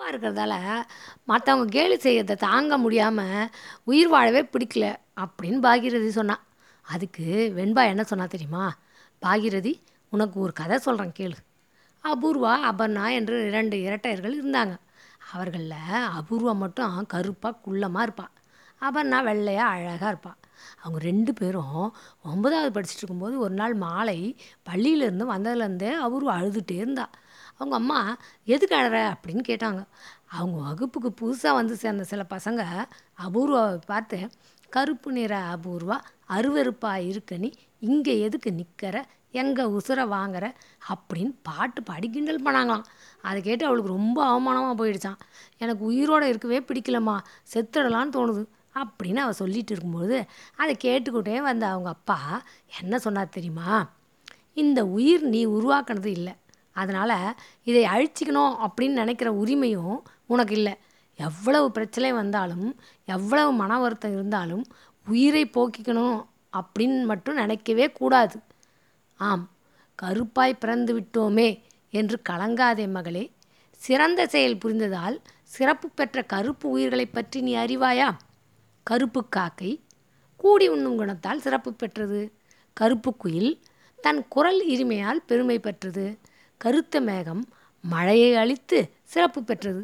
உப்பாக இருக்கிறதால மற்றவங்க கேலி செய்யறதை தாங்க முடியாமல் உயிர் வாழவே பிடிக்கல அப்படின்னு பாகீரதி சொன்னான் அதுக்கு வெண்பா என்ன சொன்னா தெரியுமா? பாகீரதி உனக்கு ஒரு கதை சொல்கிறேன் கேளு. அபூர்வா அபர்ணா என்று இரண்டு இரட்டையர்கள் இருந்தாங்க. அவர்களில் அபூர்வா மட்டும் கருப்பாக குள்ளமாக இருப்பாள் அபர்ணா வெள்ளையாக அழகாக இருப்பாள் அவங்க ரெண்டு பேரும் ஒன்பதாவது படிச்சுட்டு இருக்கும்போது ஒரு நாள் மாலை பள்ளியிலேருந்து வந்ததுலேருந்தே அபூர்வா அழுதுகிட்டே இருந்தாள் அவங்க அம்மா எதுக்கு அழற? அப்படின்னு கேட்டாங்க. அவங்க வகுப்புக்கு புதுசாக வந்து சேர்ந்த சில பசங்க அபூர்வாவை பார்த்து கருப்பு நிற அபூர்வா அருவறுப்பாக இருக்க நீ இங்கே எதுக்கு நிற்கிற எங்கே உசுரை வாங்குற? அப்படின்னு பாட்டு பாடி கிண்டல் பண்ணாங்களாம். அதை கேட்டு அவளுக்கு ரொம்ப அவமானமாக போயிடுச்சான் எனக்கு உயிரோட இருக்கவே பிடிக்கலம்மா செத்துடலான்னு தோணுது அப்படின்னு அவள் சொல்லிட்டு இருக்கும்போது அதை கேட்டுக்கிட்டே வந்த அவங்க அப்பா என்ன சொன்னார் தெரியுமா? இந்த உயிர் நீ உருவாக்குனது இல்லை. அதனால் இதை அழிச்சிக்கணும் அப்படின்னு நினைக்கிற உரிமையும் உனக்கு இல்லை. எவ்வளவு பிரச்சனை வந்தாலும் எவ்வளவு மன வருத்தம் இருந்தாலும் உயிரை போக்கிக்கணும் அப்படின்னு மட்டும் நினைக்கவே கூடாது. ஆம் கருப்பாய் பிறந்து விட்டோமே என்று கலங்காதே மகளே. சிறந்த செயல் புரிந்ததால் சிறப்பு பெற்ற கருப்பு உயிர்களைப் பற்றி நீ அறிவாயா? கருப்பு காக்கை கூடி உண்ணும் குணத்தால் சிறப்பு பெற்றது. கருப்பு குயில் தன் குரல் இனிமையால் பெருமை பெற்றது. கருத்த மேகம் மழையை அழித்து சிறப்பு பெற்றது.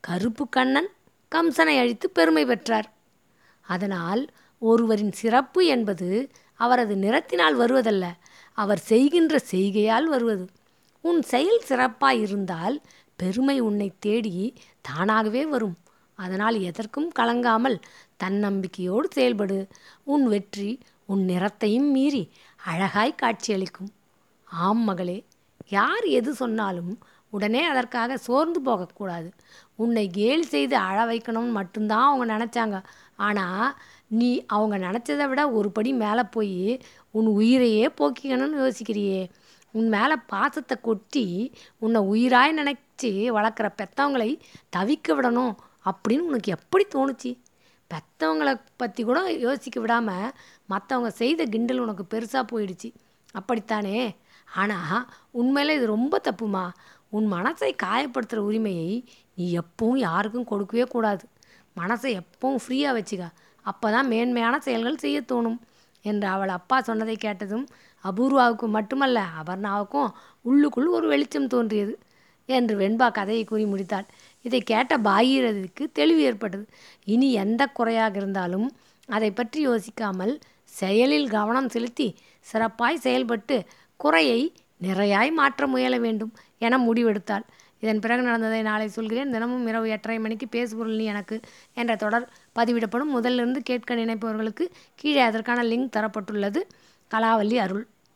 கருப்பு கண்ணன் கம்சனை அழித்து பெருமை பெற்றார். அதனால் ஒருவரின் சிறப்பு என்பது அவரது நிறத்தினால் வருவதல்ல அவர் செய்கின்ற செய்கையால் வருவது. உன் செயல் சிறப்பாக இருந்தால் பெருமை உன்னை தேடி தானாகவே வரும். அதனால் எதற்கும் கலங்காமல் தன்னம்பிக்கையோடு செயல்படு. உன் வெற்றி உன் நிறத்தையும் மீறி அழகாய் காட்சியளிக்கும். ஆம் மகளே யார் எது சொன்னாலும் உடனே அதற்காக சோர்ந்து போகக்கூடாது. உன்னை கேலி செய்து அழ வைக்கணும்னு மட்டும்தான் அவங்க நினச்சாங்க. ஆனால் நீ அவங்க நினச்சதை விட ஒரு படி மேலே போய் உன் உயிரையே போக்கிக்கணும்னு யோசிக்கிறியே. உன் மேலே பாசத்தை கொட்டி உன்னை உயிராய் நினச்சி வளர்க்குற பெற்றவங்களை தவிக்க விடணும் அப்படின்னு உனக்கு எப்படி தோணுச்சு? பெற்றவங்களை பற்றி கூட யோசிக்க விடாமல் மற்றவங்க செய்த கிண்டல் உனக்கு பெருசாக போயிடுச்சு. அப்படித்தானே? ஆனால் உண்மையில் இது ரொம்ப தப்புமா? உன் மனசை காயப்படுத்துகிற உரிமையை நீ எப்பவும் யாருக்கும் கொடுக்கவே கூடாது. மனசை எப்பவும் ஃப்ரீயாக வச்சுக்க. அப்போ தான் மேன்மையான செயல்கள் செய்ய தோணும் என்று அவள் அப்பா சொன்னதை கேட்டதும் அபூர்வாவுக்கு மட்டுமல்ல அபர்ணாவுக்கும் உள்ளுக்குள் ஒரு வெளிச்சம் தோன்றியது என்று வெண்பா கதையை கூறி முடித்தாள். இதை கேட்ட பாகீரதிக்கு தெளிவு ஏற்பட்டது. இனி எந்த குறையாக இருந்தாலும் அதை பற்றி யோசிக்காமல் செயலில் கவனம் செலுத்தி சிறப்பாய் செயல்பட்டு குறையை நிறையாய் மாற்ற முயல வேண்டும் என முடிவெடுத்தாள். இதன் பிறகு நடந்ததை நாளை சொல்கிறேன். தினமும் இரவு எட்டரை மணிக்கு பேசுபொருள் நீ எனக்கு என்ற தொடர் பதிவிடப்படும். முதலிருந்து கேட்க நினைப்பவர்களுக்கு கீழே அதற்கான லிங்க் தரப்பட்டுள்ளது. கலாவல்லி அருள்.